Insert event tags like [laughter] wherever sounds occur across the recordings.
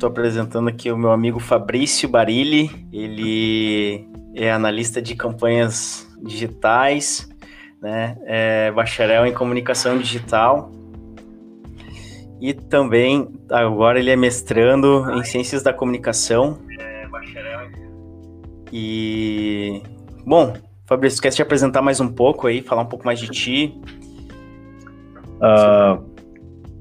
estou apresentando aqui o meu amigo Fabrício Barilli. Ele é analista de campanhas digitais, né? É bacharel em comunicação digital. E também, agora ele é mestrando em ciências da comunicação. É bacharel. E, bom, Fabrício, quer te apresentar mais um pouco aí, falar um pouco mais de ti? Uh,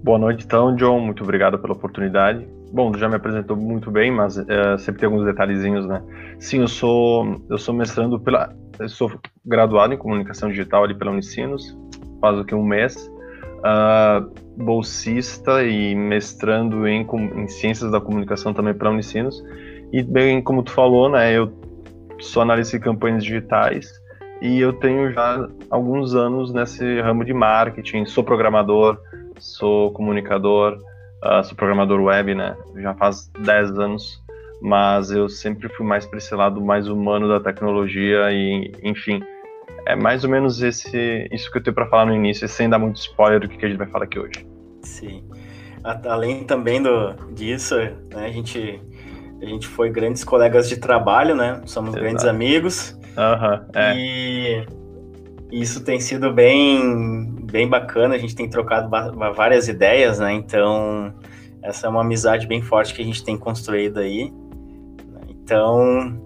boa noite, então, John. Muito obrigado pela oportunidade. Bom, já me apresentou muito bem, mas uh, sempre tem alguns detalhezinhos, né? Sim, eu sou eu sou mestrando pela, sou graduado em comunicação digital ali pela Unicinos, faz o que um mês. Uh, bolsista e mestrando em, em ciências da comunicação também pela Unicinos. E bem como tu falou, né? Eu sou analista de campanhas digitais e eu tenho já alguns anos nesse ramo de marketing, sou programador, sou comunicador, uh, sou programador web, né? Já faz 10 anos, mas eu sempre fui mais para esse lado mais humano da tecnologia e, enfim, é mais ou menos esse isso que eu tenho para falar no início, sem dar muito spoiler do que a gente vai falar aqui hoje. Sim. Além também do, disso, né, a gente a gente foi grandes colegas de trabalho, né? Somos Exato. grandes amigos. Uhum, é. E isso tem sido bem, bem bacana, a gente tem trocado várias ideias, né? Então, essa é uma amizade bem forte que a gente tem construído aí. Então,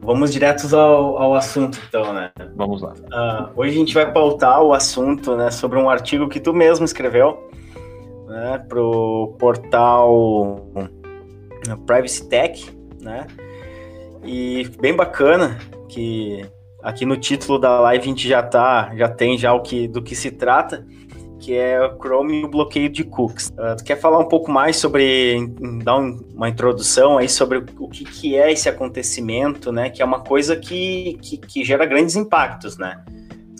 vamos diretos ao, ao assunto, então, né? Vamos lá. Uh, hoje a gente vai pautar o assunto né, sobre um artigo que tu mesmo escreveu né, para o portal Privacy Tech, né? E bem bacana que aqui no título da live a gente já tá, já tem já o que do que se trata, que é o Chrome e o bloqueio de cookies. Uh, tu quer falar um pouco mais sobre, dar um, uma introdução aí sobre o que, que é esse acontecimento, né? Que é uma coisa que, que, que gera grandes impactos, né?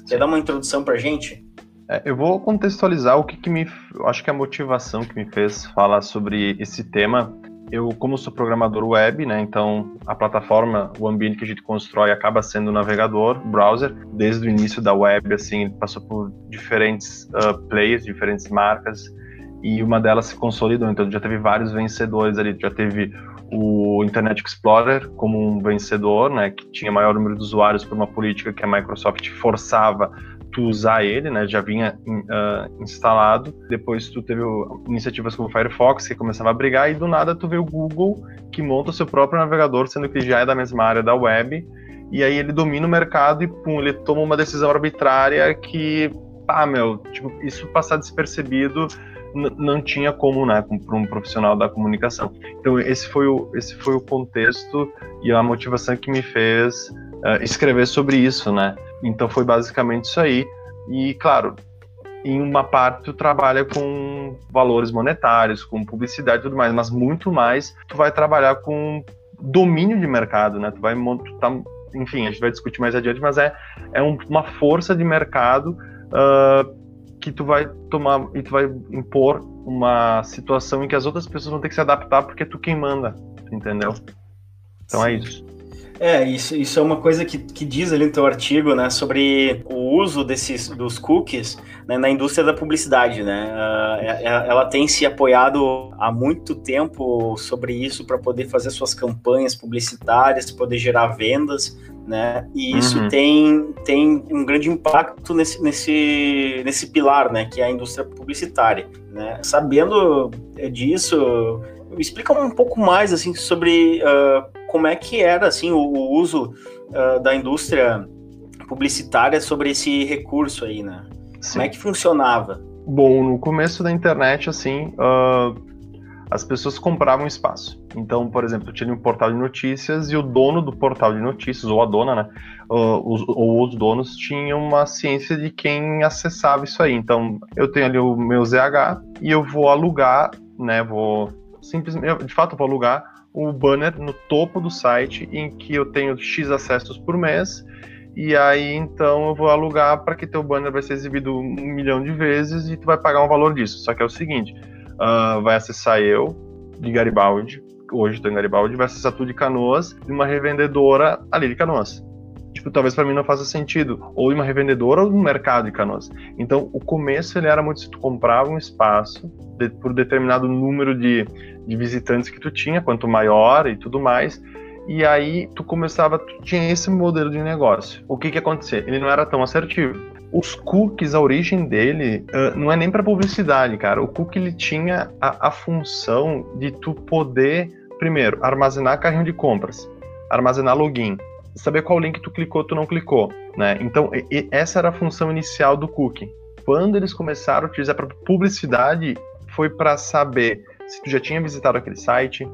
Quer dar uma introdução para gente? É, eu vou contextualizar o que, que me. Eu acho que a motivação que me fez falar sobre esse tema eu, como sou programador web, né, então a plataforma, o ambiente que a gente constrói acaba sendo o navegador, browser. Desde o início da web, assim, ele passou por diferentes uh, players, diferentes marcas, e uma delas se consolidou. Então, já teve vários vencedores ali. Já teve o Internet Explorer como um vencedor, né, que tinha maior número de usuários por uma política que a Microsoft forçava tu usar ele, né, já vinha uh, instalado. Depois tu teve iniciativas como o Firefox que começava a brigar e do nada tu vê o Google que monta o seu próprio navegador, sendo que já é da mesma área da web. E aí ele domina o mercado e pum, ele toma uma decisão arbitrária que, pá, meu, tipo, isso passar despercebido não tinha como, né, para um profissional da comunicação. Então esse foi o esse foi o contexto e a motivação que me fez uh, escrever sobre isso, né? Então foi basicamente isso aí. E claro, em uma parte tu trabalha com valores monetários, com publicidade e tudo mais, mas muito mais tu vai trabalhar com domínio de mercado, né? Tu vai montar, enfim, a gente vai discutir mais adiante, mas é, é um, uma força de mercado uh, que tu vai tomar e tu vai impor uma situação em que as outras pessoas vão ter que se adaptar porque é tu quem manda, entendeu? Então é Sim. é isso. É, isso, isso é uma coisa que, que diz ali no teu artigo, né, sobre o uso desses dos cookies né, na indústria da publicidade, né? Uh, ela tem se apoiado há muito tempo sobre isso para poder fazer suas campanhas publicitárias, poder gerar vendas, né? E isso uhum. tem, tem um grande impacto nesse, nesse, nesse pilar, né, que é a indústria publicitária, né? Sabendo disso, explica um pouco mais assim sobre uh, como é que era assim o, o uso uh, da indústria publicitária sobre esse recurso aí, né? Sim. Como é que funcionava? Bom, no começo da internet, assim, uh, as pessoas compravam espaço. Então, por exemplo, tinha um portal de notícias e o dono do portal de notícias, ou a dona, né? Uh, os, ou os donos tinham uma ciência de quem acessava isso aí. Então, eu tenho ali o meu ZH e eu vou alugar, né? Vou simplesmente, de fato, eu vou alugar o banner no topo do site em que eu tenho X acessos por mês e aí então eu vou alugar para que teu banner vai ser exibido um milhão de vezes e tu vai pagar um valor disso. Só que é o seguinte, uh, vai acessar eu de Garibaldi, hoje estou em Garibaldi, vai acessar tu de Canoas e uma revendedora ali de Canoas. Tipo, talvez para mim não faça sentido, ou em uma revendedora ou no mercado de canoas. Então, o começo ele era muito se tu comprava um espaço de, por determinado número de, de visitantes que tu tinha, quanto maior e tudo mais, e aí tu começava, tu tinha esse modelo de negócio. O que que acontecia? Ele não era tão assertivo. Os cookies, a origem dele uh, não é nem para publicidade, cara. O cookie ele tinha a, a função de tu poder, primeiro, armazenar carrinho de compras, armazenar login, saber qual link tu clicou, tu não clicou, né? Então, e, essa era a função inicial do cookie. Quando eles começaram a utilizar para publicidade, foi para saber se tu já tinha visitado aquele site,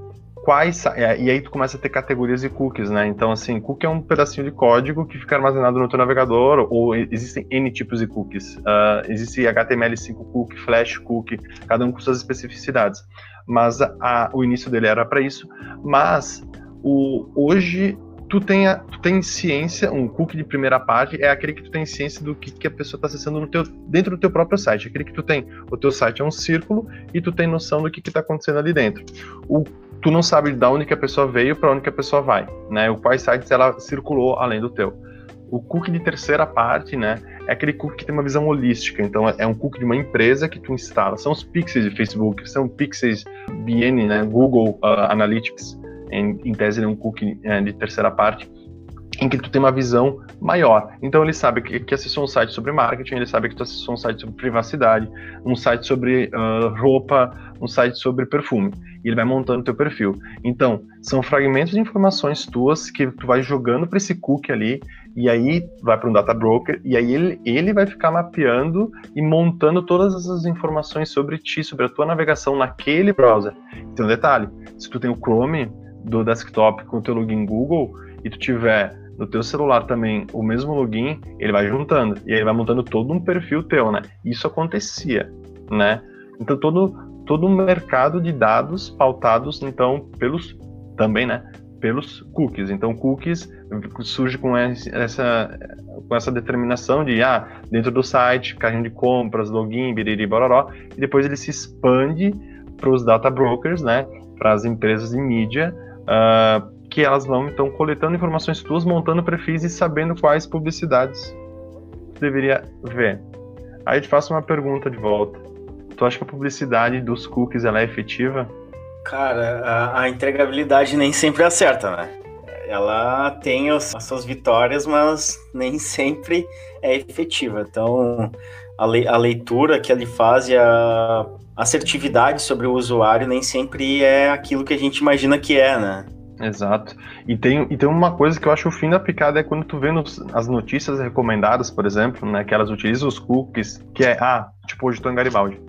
quais é, e aí tu começa a ter categorias de cookies, né? Então assim, cookie é um pedacinho de código que fica armazenado no teu navegador ou existem n tipos de cookies. Uh, existe HTML5 cookie, Flash cookie, cada um com suas especificidades. Mas a, a, o início dele era para isso. Mas o, hoje tu tem, a, tu tem ciência, um cookie de primeira parte é aquele que tu tem ciência do que, que a pessoa está acessando no teu, dentro do teu próprio site. Aquele que tu tem, o teu site é um círculo e tu tem noção do que está acontecendo ali dentro. O tu não sabe de onde que a pessoa veio para onde que a pessoa vai, né? O quais sites ela circulou além do teu. O cookie de terceira parte, né, é aquele cookie que tem uma visão holística. Então, é um cookie de uma empresa que tu instala. São os pixels de Facebook, são pixels BN, né, Google uh, Analytics. Em, em, tese, ele é um cookie uh, de terceira parte em que tu tem uma visão maior. Então ele sabe que, que acessou um site sobre marketing, ele sabe que tu acessou um site sobre privacidade, um site sobre uh, roupa, um site sobre perfume. E ele vai montando teu perfil. Então, são fragmentos de informações tuas que tu vai jogando para esse cookie ali, e aí vai para um data broker, e aí ele, ele vai ficar mapeando e montando todas essas informações sobre ti, sobre a tua navegação naquele browser. Então, detalhe, se tu tem o Chrome do desktop com o teu login Google, e tu tiver no teu celular também o mesmo login, ele vai juntando e aí ele vai montando todo um perfil teu, né? Isso acontecia, né? Então todo todo um mercado de dados pautados então pelos também, né? Pelos cookies. Então cookies surge com essa com essa determinação de ah, dentro do site, carrinho de compras, login, biriri, bororó, e depois ele se expande para os data brokers, né? Para as empresas de mídia, uh, que elas vão então coletando informações tuas, montando perfis e sabendo quais publicidades tu deveria ver. Aí eu te faço uma pergunta de volta. Tu acha que a publicidade dos cookies ela é efetiva? Cara, a, a entregabilidade nem sempre acerta, né? Ela tem os, as suas vitórias, mas nem sempre é efetiva. Então, a, le, a leitura que ele faz e a assertividade sobre o usuário nem sempre é aquilo que a gente imagina que é, né? Exato. E tem, e tem uma coisa que eu acho o fim da picada é quando tu vê nos, as notícias recomendadas, por exemplo, né, que elas utilizam os cookies, que é, ah, tipo, hoje tô em Garibaldi.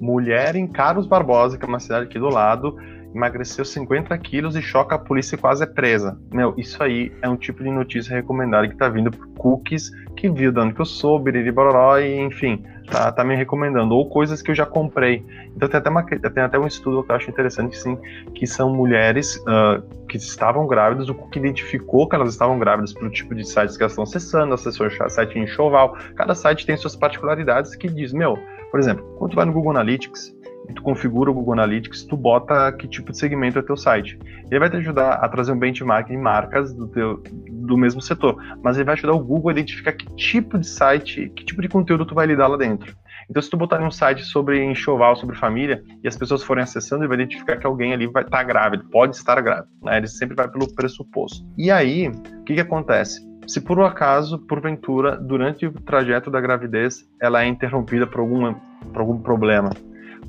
Mulher em Carlos Barbosa, que é uma cidade aqui do lado, emagreceu 50 quilos e choca a polícia e quase é presa. Meu, isso aí é um tipo de notícia recomendada que tá vindo por cookies que viu dando que eu sou, biriri bororó, e enfim, tá, tá me recomendando. Ou coisas que eu já comprei. Então tem até, uma, tem até um estudo que eu acho interessante, sim, que são mulheres uh, que estavam grávidas, o que identificou que elas estavam grávidas pelo tipo de sites que elas estão acessando, acessou site enxoval. Cada site tem suas particularidades que diz, meu, por exemplo, quando tu vai no Google Analytics, tu configura o Google Analytics, tu bota que tipo de segmento é teu site. Ele vai te ajudar a trazer um benchmark em marcas do, teu, do mesmo setor, mas ele vai ajudar o Google a identificar que tipo de site, que tipo de conteúdo tu vai lidar lá dentro. Então, se tu botar em um site sobre enxoval, sobre família, e as pessoas forem acessando, ele vai identificar que alguém ali vai estar tá grávido, pode estar grávido. Né? Ele sempre vai pelo pressuposto. E aí, o que, que acontece? Se por um acaso, porventura, durante o trajeto da gravidez, ela é interrompida por, algum por algum problema,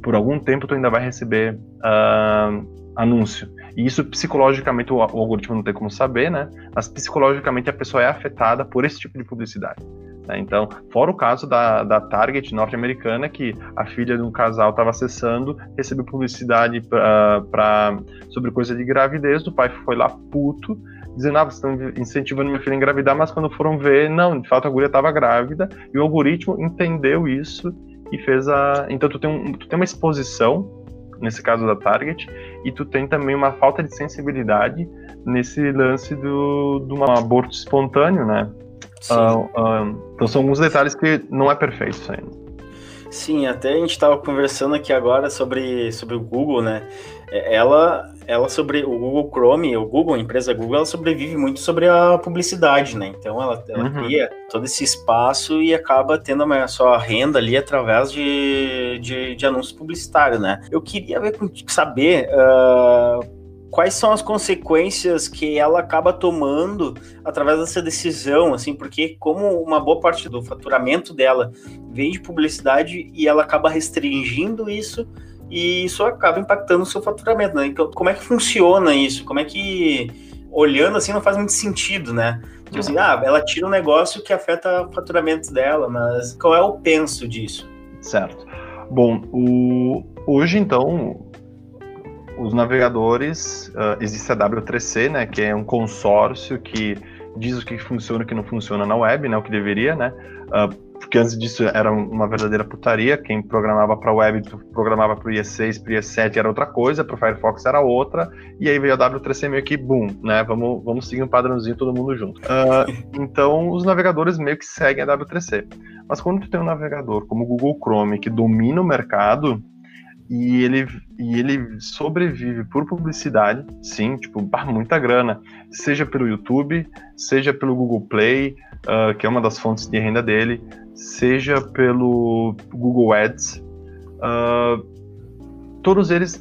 por algum tempo tu ainda vai receber uh, anúncio. E isso psicologicamente o, o, algoritmo não tem como saber, né? Mas psicologicamente a pessoa é afetada por esse tipo de publicidade. Né? Então, fora o caso da, da Target norte-americana, que a filha de um casal estava acessando, recebeu publicidade pra, pra, sobre coisa de gravidez, o pai foi lá puto, dizendo, ah, vocês estão incentivando minha filha a engravidar, mas quando foram ver, não, de fato a guria estava grávida, e o algoritmo entendeu isso e fez a. Então tu tem, um, tu tem uma exposição, nesse caso da Target, e tu tem também uma falta de sensibilidade nesse lance do, do um aborto espontâneo, né? Uh, uh, então são alguns detalhes que não é perfeito isso ainda. Sim, até a gente estava conversando aqui agora sobre, sobre o Google, né? É, ela, ela sobre o Google Chrome, o Google, a empresa Google, ela sobrevive muito sobre a publicidade, né? Então ela, ela uhum. cria todo esse espaço e acaba tendo a sua renda ali através de, de, de anúncios publicitários, né? Eu queria ver, saber uh, quais são as consequências que ela acaba tomando através dessa decisão, assim, porque como uma boa parte do faturamento dela vem de publicidade e ela acaba restringindo isso e isso acaba impactando o seu faturamento, né? Então, como é que funciona isso? Como é que, olhando assim, não faz muito sentido, né? Tipo assim, ah, ela tira um negócio que afeta o faturamento dela, mas qual é o penso disso? Certo. Bom, o... hoje então, os navegadores, uh, existe a W3C, né, que é um consórcio que diz o que funciona e o que não funciona na web, né, o que deveria, né, uh, porque antes disso era uma verdadeira putaria, quem programava para web programava para o IE6, para o IE7 era outra coisa, para o Firefox era outra, e aí veio a W3C meio que boom, né, vamos, vamos seguir um padrãozinho todo mundo junto. Uh, então os navegadores meio que seguem a W3C. Mas quando tu tem um navegador como o Google Chrome que domina o mercado, e ele, e ele sobrevive por publicidade, sim, tipo, muita grana, seja pelo YouTube, seja pelo Google Play, uh, que é uma das fontes de renda dele, seja pelo Google Ads. Uh, todos eles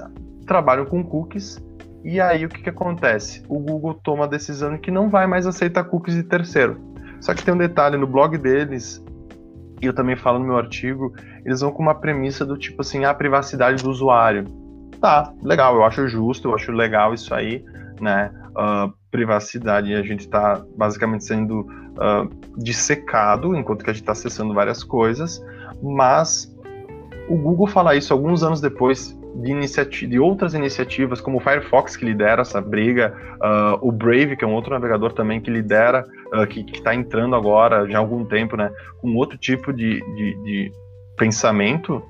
trabalham com cookies. E aí o que, que acontece? O Google toma a decisão de que não vai mais aceitar cookies de terceiro. Só que tem um detalhe no blog deles, e eu também falo no meu artigo, eles vão com uma premissa do tipo assim, a privacidade do usuário. Tá, legal, eu acho justo, eu acho legal isso aí, né? Uh, privacidade, a gente está basicamente sendo uh, dissecado enquanto que a gente está acessando várias coisas, mas o Google fala isso alguns anos depois de, de outras iniciativas, como o Firefox, que lidera essa briga, uh, o Brave, que é um outro navegador também que lidera, uh, que está entrando agora já há algum tempo, né, com outro tipo de, de, de pensamento,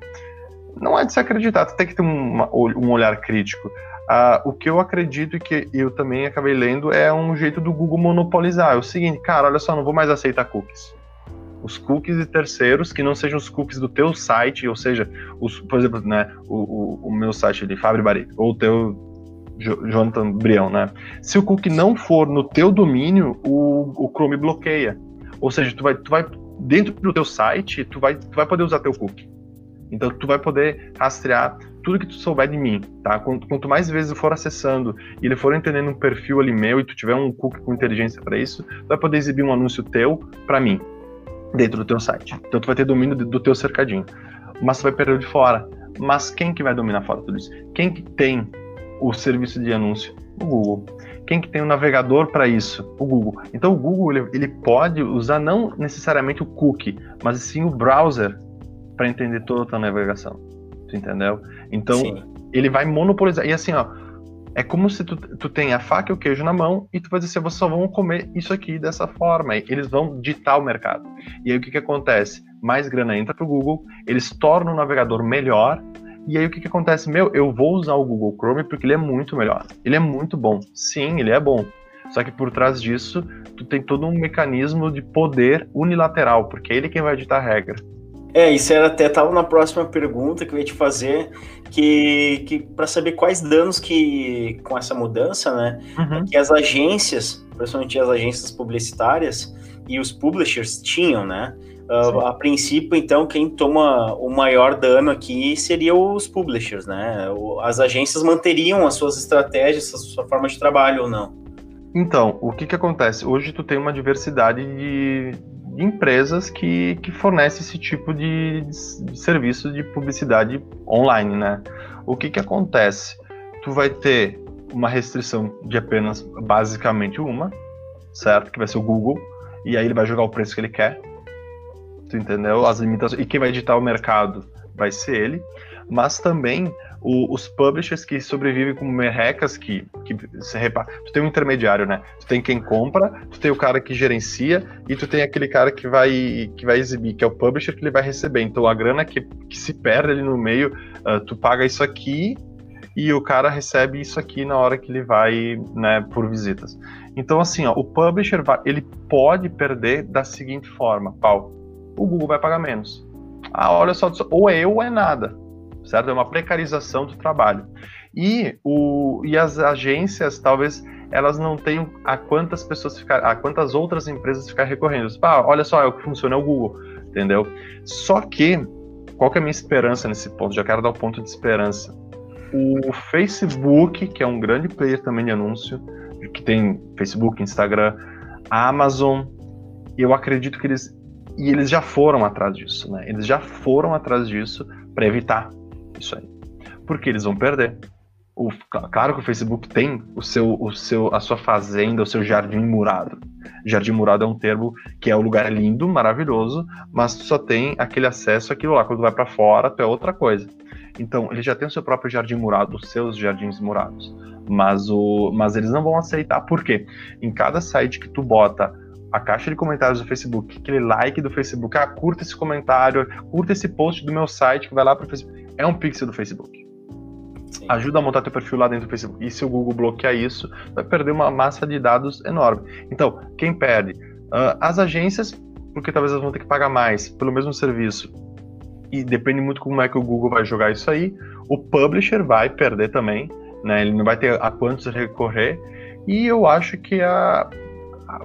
não é de se acreditar, tem que ter um, um olhar crítico. Uh, o que eu acredito e que eu também acabei lendo é um jeito do Google monopolizar. É o seguinte, cara, olha só, não vou mais aceitar cookies. Os cookies de terceiros que não sejam os cookies do teu site, ou seja, os, por exemplo, né, o, o, o meu site de Fabri Bari, ou o teu Jonathan Brião, né? Se o cookie não for no teu domínio, o, o Chrome bloqueia. Ou seja, tu vai, tu vai dentro do teu site, tu vai, tu vai poder usar teu cookie. Então tu vai poder rastrear tudo que tu souber de mim, tá? Quanto, quanto mais vezes eu for acessando e ele for entendendo um perfil ali meu e tu tiver um cookie com inteligência para isso, tu vai poder exibir um anúncio teu para mim dentro do teu site. Então tu vai ter domínio do teu cercadinho. Mas tu vai perder de fora. Mas quem que vai dominar fora tudo isso? Quem que tem o serviço de anúncio? O Google. Quem que tem o um navegador para isso? O Google. Então o Google ele, ele pode usar não necessariamente o cookie, mas sim o browser para entender toda a tua navegação. Tu entendeu? Então, Sim. ele vai monopolizar. E assim, ó, é como se tu, tu tem a faca e o queijo na mão e tu vai dizer assim, vocês só vão comer isso aqui dessa forma. E eles vão ditar o mercado. E aí o que, que acontece? Mais grana entra pro Google, eles tornam o navegador melhor. E aí o que, que acontece? Meu, eu vou usar o Google Chrome porque ele é muito melhor. Ele é muito bom. Sim, ele é bom. Só que por trás disso, tu tem todo um mecanismo de poder unilateral, porque é ele quem vai ditar a regra. É, isso era até tava na próxima pergunta que eu ia te fazer, que, que para saber quais danos que com essa mudança, né, uhum. que as agências, principalmente as agências publicitárias e os publishers tinham, né? Uh, a princípio, então, quem toma o maior dano aqui seria os publishers, né? As agências manteriam as suas estratégias, a sua forma de trabalho ou não? Então, o que que acontece? Hoje tu tem uma diversidade de, empresas que, que fornecem esse tipo de, de, serviço de publicidade online, né? O que que acontece? Tu vai ter uma restrição de apenas basicamente uma, certo? Que vai ser o Google, e aí ele vai jogar o preço que ele quer. Tu entendeu? As limitações. E quem vai editar o mercado vai ser ele. Mas também o, os publishers que sobrevivem como merrecas que, que se repara. Tu tem um intermediário, né? Tu tem quem compra, tu tem o cara que gerencia e tu tem aquele cara que vai, que vai exibir, que é o publisher que ele vai receber. Então a grana que, que se perde ali no meio, uh, tu paga isso aqui e o cara recebe isso aqui na hora que ele vai, né, por visitas. Então assim, ó, o publisher vai, ele pode perder da seguinte forma, pau. O Google vai pagar menos. Ah, olha só, ou é eu ou é nada certo? É uma precarização do trabalho. E, o, e as agências, talvez, elas não tenham a quantas pessoas ficar, a quantas outras empresas ficar recorrendo. Ah, olha só, é o que funciona é o Google, entendeu? Só que, qual que é a minha esperança nesse ponto? Já quero dar o um ponto de esperança. O Facebook, que é um grande player também de anúncio, que tem Facebook, Instagram, a Amazon, eu acredito que eles e eles já foram atrás disso, né? Eles já foram atrás disso para evitar isso aí, porque eles vão perder. O, claro que o Facebook tem o seu, o seu, a sua fazenda, o seu jardim murado. Jardim murado é um termo que é um lugar lindo, maravilhoso, mas tu só tem aquele acesso àquilo lá. Quando tu vai para fora, tu é outra coisa. Então, ele já tem o seu próprio jardim murado, os seus jardins murados. Mas, o, mas eles não vão aceitar, por quê? Em cada site que tu bota a caixa de comentários do Facebook, aquele like do Facebook, ah, curta esse comentário, curta esse post do meu site que vai lá para o Facebook, é um pixel do Facebook. Sim. Ajuda a montar teu perfil lá dentro do Facebook. E se o Google bloquear isso, vai perder uma massa de dados enorme. Então, quem perde? Uh, as agências, porque talvez elas vão ter que pagar mais pelo mesmo serviço. E depende muito como é que o Google vai jogar isso aí. O publisher vai perder também, né? Ele não vai ter a quantos recorrer. E eu acho que a, a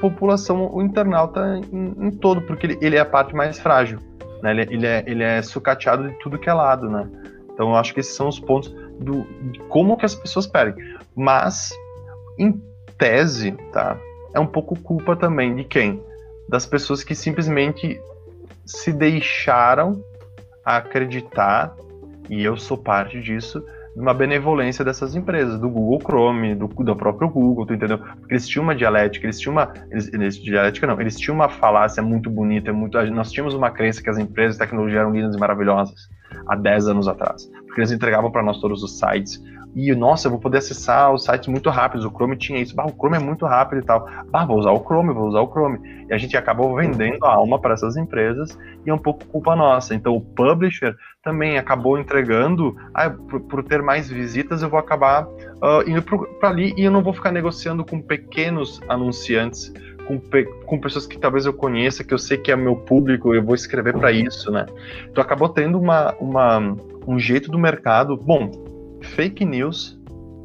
população, o internauta em, em todo, porque ele, ele, é a parte mais frágil. Né? Ele, ele, é, ele é sucateado de tudo que é lado, né? Então eu acho que esses são os pontos do, de como que as pessoas perdem. Mas, em tese, tá? É um pouco culpa também de quem? Das pessoas que simplesmente se deixaram acreditar, e eu sou parte disso, uma benevolência dessas empresas, do Google Chrome, do, do próprio Google, tu entendeu? Porque eles tinham uma dialética, eles tinham uma. Eles, eles, dialética não, eles tinham uma falácia muito bonita, muito, nós tínhamos uma crença que as empresas de tecnologia eram lindas e maravilhosas há 10 anos atrás. Porque eles entregavam para nós todos os sites. E, nossa, eu vou poder acessar os sites muito rápidos. O Chrome tinha isso. Bah, o Chrome é muito rápido e tal. Bah, vou usar o Chrome, vou usar o Chrome. E a gente acabou vendendo a alma para essas empresas e é um pouco culpa nossa. Então, o publisher também acabou entregando. Ah, por, por ter mais visitas, eu vou acabar uh, indo para ali e eu não vou ficar negociando com pequenos anunciantes com, com pessoas que talvez eu conheça, que eu sei que é meu público, eu vou escrever para isso, né? Tu acabou tendo uma, uma, um jeito do mercado. Bom, fake news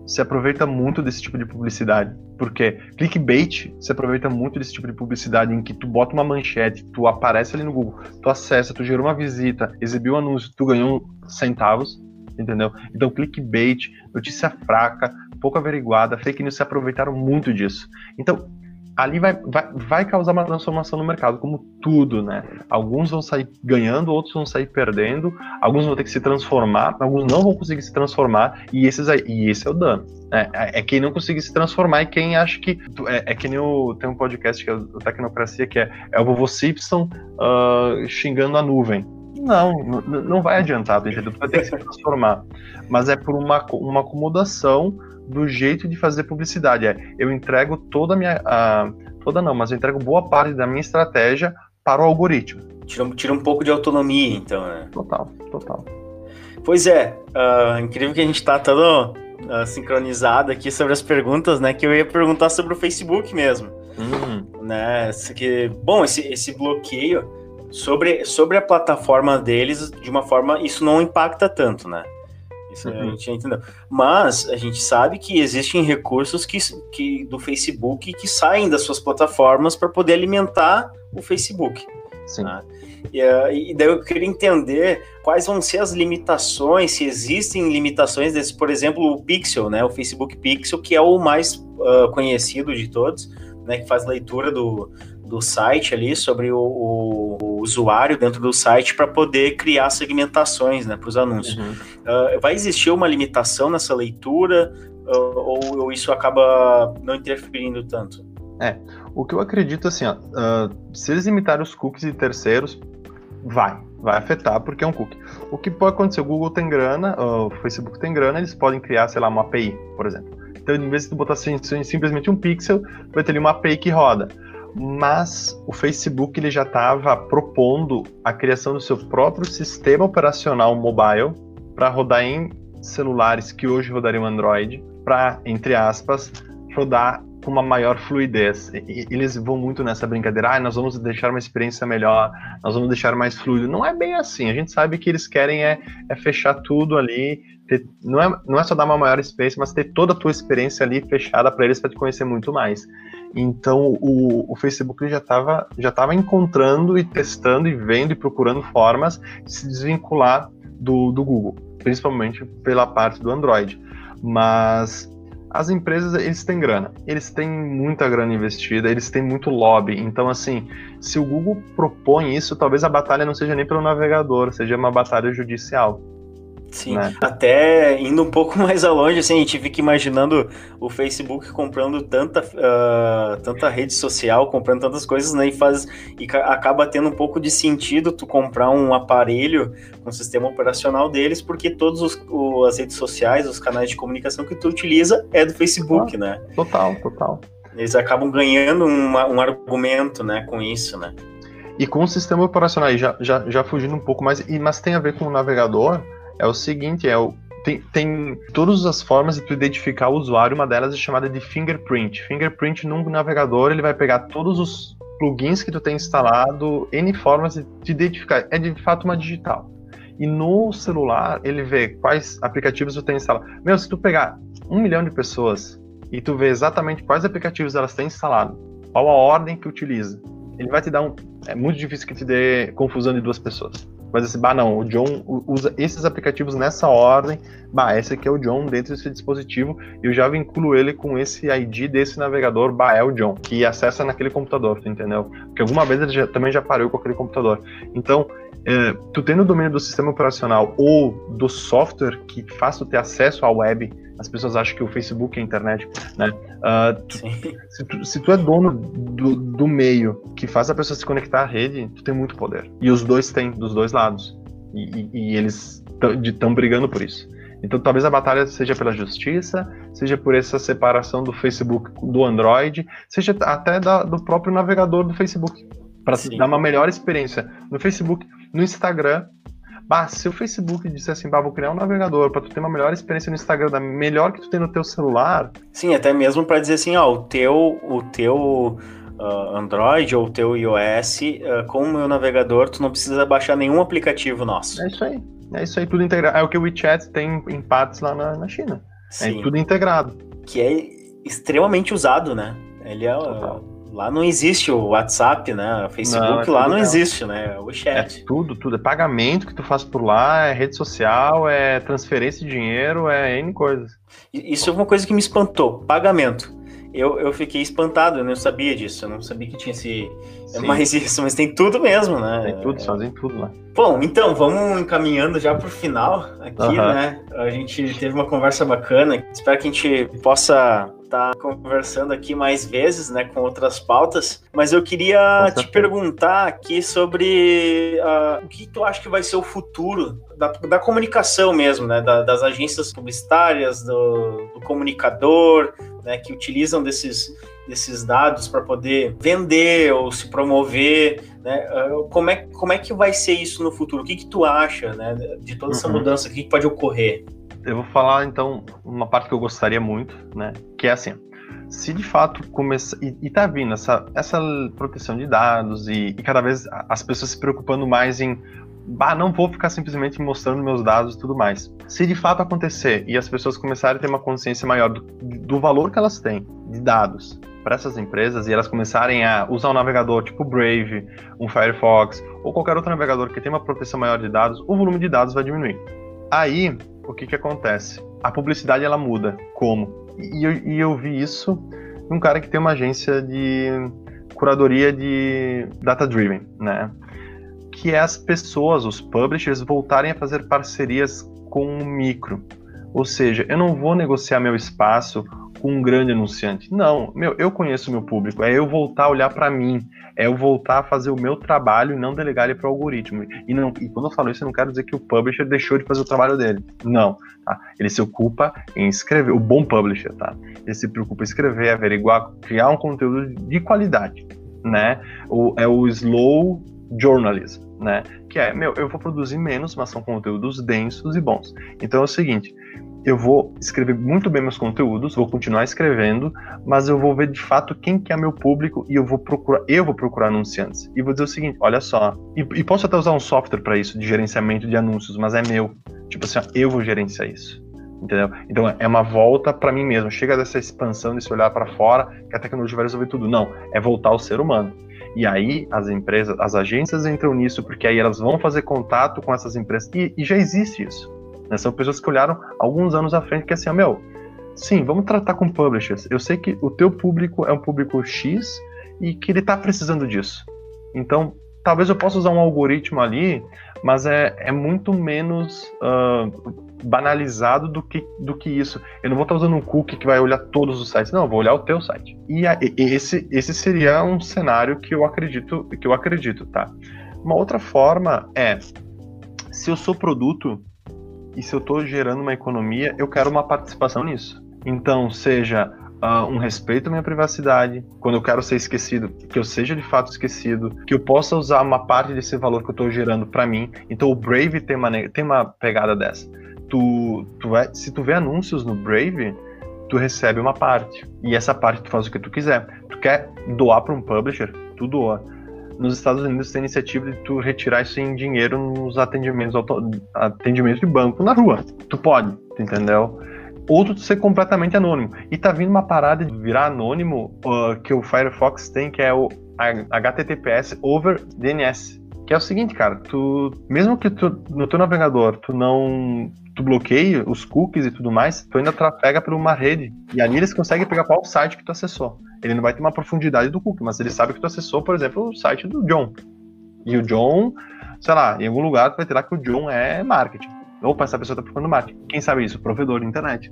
se aproveita muito desse tipo de publicidade. Porque clickbait se aproveita muito desse tipo de publicidade em que tu bota uma manchete, tu aparece ali no Google, tu acessa, tu gerou uma visita, exibiu um anúncio, tu ganhou centavos, entendeu? Então clickbait, notícia fraca, pouco averiguada, fake news se aproveitaram muito disso. Então, ali vai, vai, vai causar uma transformação no mercado, como tudo, né? Alguns vão sair ganhando, outros vão sair perdendo, alguns vão ter que se transformar, alguns não vão conseguir se transformar, e, esses aí, e esse é o dano. Né? É, é quem não conseguir se transformar e quem acha que. É, é que nem o, tem um podcast que é o Tecnocracia, que é, é o vovô Simpson uh, xingando a nuvem. Não, não vai adiantar, entendeu? Vai ter que se transformar. Mas é por uma, uma acomodação do jeito de fazer publicidade. É, eu entrego toda a minha. A, toda não, mas eu entrego boa parte da minha estratégia para o algoritmo. Tira, tira um pouco de autonomia, então, né? Total, total. Pois é, uh, incrível que a gente está todo uh, sincronizado aqui sobre as perguntas, né? Que eu ia perguntar sobre o Facebook mesmo. Uhum. Né? Que, bom, esse, esse bloqueio sobre, sobre a plataforma deles, de uma forma, isso não impacta tanto, né? Isso uhum. a gente já entendeu. Mas a gente sabe que existem recursos que, que do Facebook que saem das suas plataformas para poder alimentar o Facebook. Sim. Né? E, eh, e, daí eu queria entender quais vão ser as limitações, se existem limitações desse, por exemplo, o Pixel, né? O Facebook Pixel, que é o mais uh, conhecido de todos, né? Que faz leitura do, do site ali sobre o, o, o usuário dentro do site para poder criar segmentações né, para os anúncios. Uhum. Uh, vai existir uma limitação nessa leitura uh, ou, ou, isso acaba não interferindo tanto? É, o que eu acredito assim, ó, uh, se eles limitarem os cookies de terceiros, vai, vai afetar porque é um cookie. O que pode acontecer? O Google tem grana, o Facebook tem grana, eles podem criar, sei lá, uma API, por exemplo. Então, em vez de tu botar simplesmente um pixel, vai ter ali uma API que roda mas o Facebook ele já estava propondo a criação do seu próprio sistema operacional mobile para rodar em celulares que hoje rodariam Android, para, entre aspas, rodar com uma maior fluidez. Eles vão muito nessa brincadeira, ah, nós vamos deixar uma experiência melhor, nós vamos deixar mais fluido. Não é bem assim. A gente sabe que eles querem é, é fechar tudo ali, ter, não, é, não é só dar uma maior experiência, mas ter toda a tua experiência ali fechada para eles para te conhecer muito mais. Então o, o Facebook já estava já tava encontrando e testando e vendo e procurando formas de se desvincular do, do Google, principalmente pela parte do Android. Mas as empresas, eles têm grana. Eles têm muita grana investida, eles têm muito lobby. Então, assim, se o Google propõe isso, talvez a batalha não seja nem pelo navegador, seja uma batalha judicial. Sim, né? até indo um pouco [laughs] mais alonge, assim, a gente fica imaginando o Facebook comprando tanta, uh, tanta rede social, comprando tantas coisas, né, e faz e acaba tendo um pouco de sentido tu comprar um aparelho com um sistema operacional deles, porque todas as redes sociais, os canais de comunicação que tu utiliza é do Facebook, ah, né? Total, total. Eles acabam ganhando uma, um argumento, né, com isso, né? E com o sistema operacional, já, já, já fugindo um pouco mais, mas tem a ver com o navegador, é o seguinte, é o, tem, tem, todas as formas de tu identificar o usuário, uma delas é chamada de fingerprint. Fingerprint num navegador, ele vai pegar todos os plugins que tu tem instalado, N formas de te identificar. É de fato uma digital. E no celular, ele vê quais aplicativos tu tem instalado. Meu, se tu pegar um milhão de pessoas e tu vê exatamente quais aplicativos elas têm instalado, qual a ordem que utiliza, ele vai te dar um. É muito difícil que te dê confusão de duas pessoas. Mas assim, bah, não, o John usa esses aplicativos nessa ordem. Bah, esse aqui é o John dentro desse dispositivo. Eu já vinculo ele com esse ID desse navegador, bah, é o John, que acessa naquele computador, tu entendeu? Porque alguma vez ele já, também já parou com aquele computador. Então, é, tu tendo o domínio do sistema operacional ou do software que faz tu ter acesso à web as pessoas acham que o Facebook é a internet, né? Uh, tu, se, tu, se, tu, é dono do, do, meio que faz a pessoa se conectar à rede, tu tem muito poder. E os dois têm, dos dois lados. E, e, e eles estão brigando por isso. Então talvez a batalha seja pela justiça, seja por essa separação do Facebook do Android, seja até da, do próprio navegador do Facebook, para dar uma melhor experiência no Facebook, no Instagram Bah, se o Facebook disser assim, bah, vou criar um navegador para tu ter uma melhor experiência no Instagram, da melhor que tu tem no teu celular. Sim, até mesmo para dizer assim, ó, o teu, o teu uh, Android ou o teu iOS, uh, com o meu navegador, tu não precisa baixar nenhum aplicativo nosso. É isso aí. É isso aí, tudo integrado. É o que o WeChat tem em partes lá na, na China. É Sim. É tudo integrado. Que é extremamente usado, né? Ele é. Total Lá não existe o WhatsApp, né? O Facebook não, é lá não existe, né? O chat. É tudo, tudo. É pagamento que tu faz por lá, é rede social, é transferência de dinheiro, é N coisas. Isso é uma coisa que me espantou. Pagamento. Eu, eu fiquei espantado, eu não sabia disso, eu não sabia que tinha esse. É mais isso, mas tem tudo mesmo, né? Tem tudo, é... fazem tudo lá. Bom, então, vamos encaminhando já pro final aqui, né? A gente teve uma conversa bacana. Espero que a gente possa estar tá conversando aqui mais vezes, né, com outras pautas, mas eu queria te perguntar aqui sobre uh, o que tu acha que vai ser o futuro da, da comunicação mesmo, né, da, das agências publicitárias, do, do comunicador, né, que utilizam desses desses dados para poder vender ou se promover, né? Ah, como é, como é que vai ser isso no futuro? O que, que tu acha, né, de toda essa uhum. mudança? O que, que pode ocorrer? Eu vou falar então uma parte que eu gostaria muito, né? Que é assim, se de fato começar e, e tá vindo essa, essa proteção de dados e, e, cada vez as pessoas se preocupando mais em bah, não vou ficar simplesmente mostrando meus dados e tudo mais. Se de fato acontecer e as pessoas começarem a ter uma consciência maior do, do valor que elas têm de dados para essas empresas e elas começarem a usar um navegador tipo Brave, um Firefox ou qualquer outro navegador que tenha uma proteção maior de dados, o volume de dados vai diminuir. Aí, o que que acontece? A publicidade ela muda. Como? E eu, e eu vi isso num cara que tem uma agência de curadoria de data-driven, né? Que é as pessoas, os publishers, voltarem a fazer parcerias com o micro. Ou seja, eu não vou negociar meu espaço com um grande anunciante. Não, meu, eu conheço o meu público. É eu voltar a olhar para mim é eu voltar a fazer o meu trabalho e não delegar ele para o algoritmo. E, não, e quando eu falo isso, eu não quero dizer que o publisher deixou de fazer o trabalho dele. Não. Tá? Ele se ocupa em escrever, o bom publisher, tá? Ele se preocupa em escrever, averiguar, criar um conteúdo de qualidade. Né? O, é o slow journalism, né? Que é, meu, eu vou produzir menos, mas são conteúdos densos e bons. Então é o seguinte, eu vou escrever muito bem meus conteúdos, vou continuar escrevendo, mas eu vou ver de fato quem que é meu público e eu vou procurar, eu vou procurar anunciantes. E vou dizer o seguinte, olha só, e, e posso até usar um software para isso, de gerenciamento de anúncios, mas é meu. Tipo assim, ó, eu vou gerenciar isso. Entendeu? Então é uma volta para mim mesmo. Chega dessa expansão, desse olhar para fora, que a tecnologia vai resolver tudo. Não, é voltar ao ser humano. E aí as empresas, as agências entram nisso, porque aí elas vão fazer contato com essas empresas. E, e já existe isso. Né? São pessoas que olharam alguns anos à frente que é assim, ó, meu, sim, vamos tratar com publishers. Eu sei que o teu público é um público X e que ele está precisando disso. Então, talvez eu possa usar um algoritmo ali, mas é, é muito menos uh, banalizado do que, do que isso. Eu não vou estar usando um cookie que vai olhar todos os sites, não, eu vou olhar o teu site. E, a, esse, esse seria um cenário que eu acredito, que eu acredito, tá? Uma outra forma é, se eu sou produto e se eu estou gerando uma economia, eu quero uma participação nisso. Então, seja uh, um respeito à minha privacidade, quando eu quero ser esquecido, que eu seja de fato esquecido, que eu possa usar uma parte desse valor que eu estou gerando para mim. Então, o Brave tem uma, tem uma pegada dessa. Tu, tu vai, se tu vê anúncios no Brave, tu recebe uma parte. E essa parte tu faz o que tu quiser. Tu quer doar para um publisher, tu doa nos Estados Unidos tem iniciativa de tu retirar isso em dinheiro nos atendimentos, atendimentos de banco na rua. Tu pode, entendeu? Ou tu ser completamente anônimo. E tá vindo uma parada de virar anônimo uh, que o Firefox tem, que é o HTTPS over DNS. Que é o seguinte, cara, tu mesmo que tu no teu navegador tu não tu bloqueia os cookies e tudo mais, tu ainda trafega por uma rede. E ali eles conseguem pegar qual site que tu acessou. Ele não vai ter uma profundidade do cookie, mas ele sabe que tu acessou, por exemplo, o site do John. E o John, sei lá, em algum lugar tu vai ter lá que o John é marketing. Opa, essa pessoa está procurando marketing. Quem sabe isso? Provedor de internet.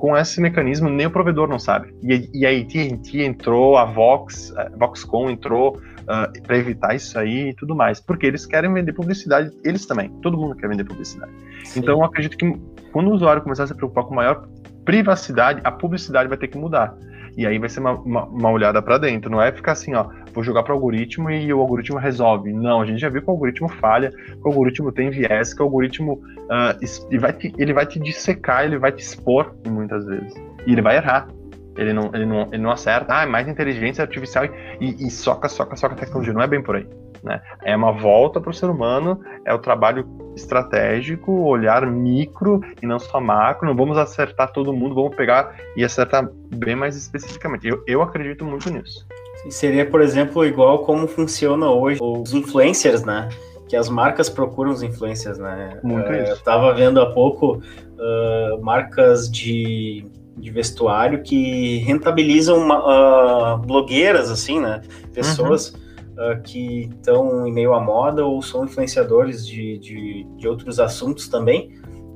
Com esse mecanismo, nem o provedor não sabe. E, e a AT&T entrou, a Vox, a Voxcom entrou uh, ah, para evitar isso aí e tudo mais. Porque eles querem vender publicidade, eles também. Todo mundo quer vender publicidade. Sim. Então, eu acredito que quando o usuário começar a se preocupar com maior privacidade, a publicidade vai ter que mudar. E aí vai ser uma, uma, uma olhada para dentro. Não é ficar assim, ó, vou jogar para algoritmo e o algoritmo resolve. Não, a gente já viu que o algoritmo falha, que o algoritmo tem viés, que o algoritmo uh, ele, vai te, ele vai te dissecar, ele vai te expor muitas vezes. E ele vai errar. Ele não, ele não, ele não acerta. Ah, é mais inteligência artificial e, e soca, soca, soca a tecnologia. Não é bem por aí. Né? É uma volta para o ser humano, é o trabalho estratégico, olhar micro e não só macro. Não vamos acertar todo mundo, vamos pegar e acertar bem mais especificamente. Eu, eu acredito muito nisso. Seria, por exemplo, igual como funciona hoje os influencers, né? Que as marcas procuram os influencers, né? Muito uh, isso. Eu estava vendo há pouco uh, marcas de, de vestuário que rentabilizam uma, uh, blogueiras, assim, né? Pessoas. Uhum uh, que estão em meio à moda ou são influenciadores de, de, de outros assuntos também.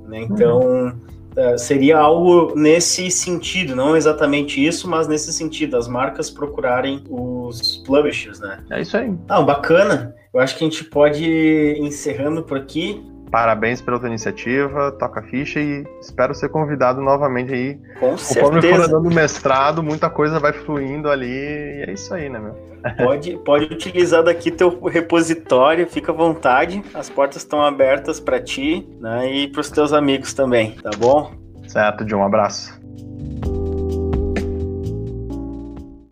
Né? Então, uhum. uh, seria algo nesse sentido, não exatamente isso, mas nesse sentido, as marcas procurarem os publishers, né? É isso aí. Ah, bacana. Eu acho que a gente pode ir encerrando por aqui. Parabéns pela tua iniciativa, toca a ficha e espero ser convidado novamente aí. Com Conforme certeza. for dando mestrado, muita coisa vai fluindo ali e é isso aí, né, meu? Pode, pode utilizar daqui teu repositório, fica à vontade. As portas estão abertas para ti né, e para os teus amigos também, tá bom? Certo, John, um abraço.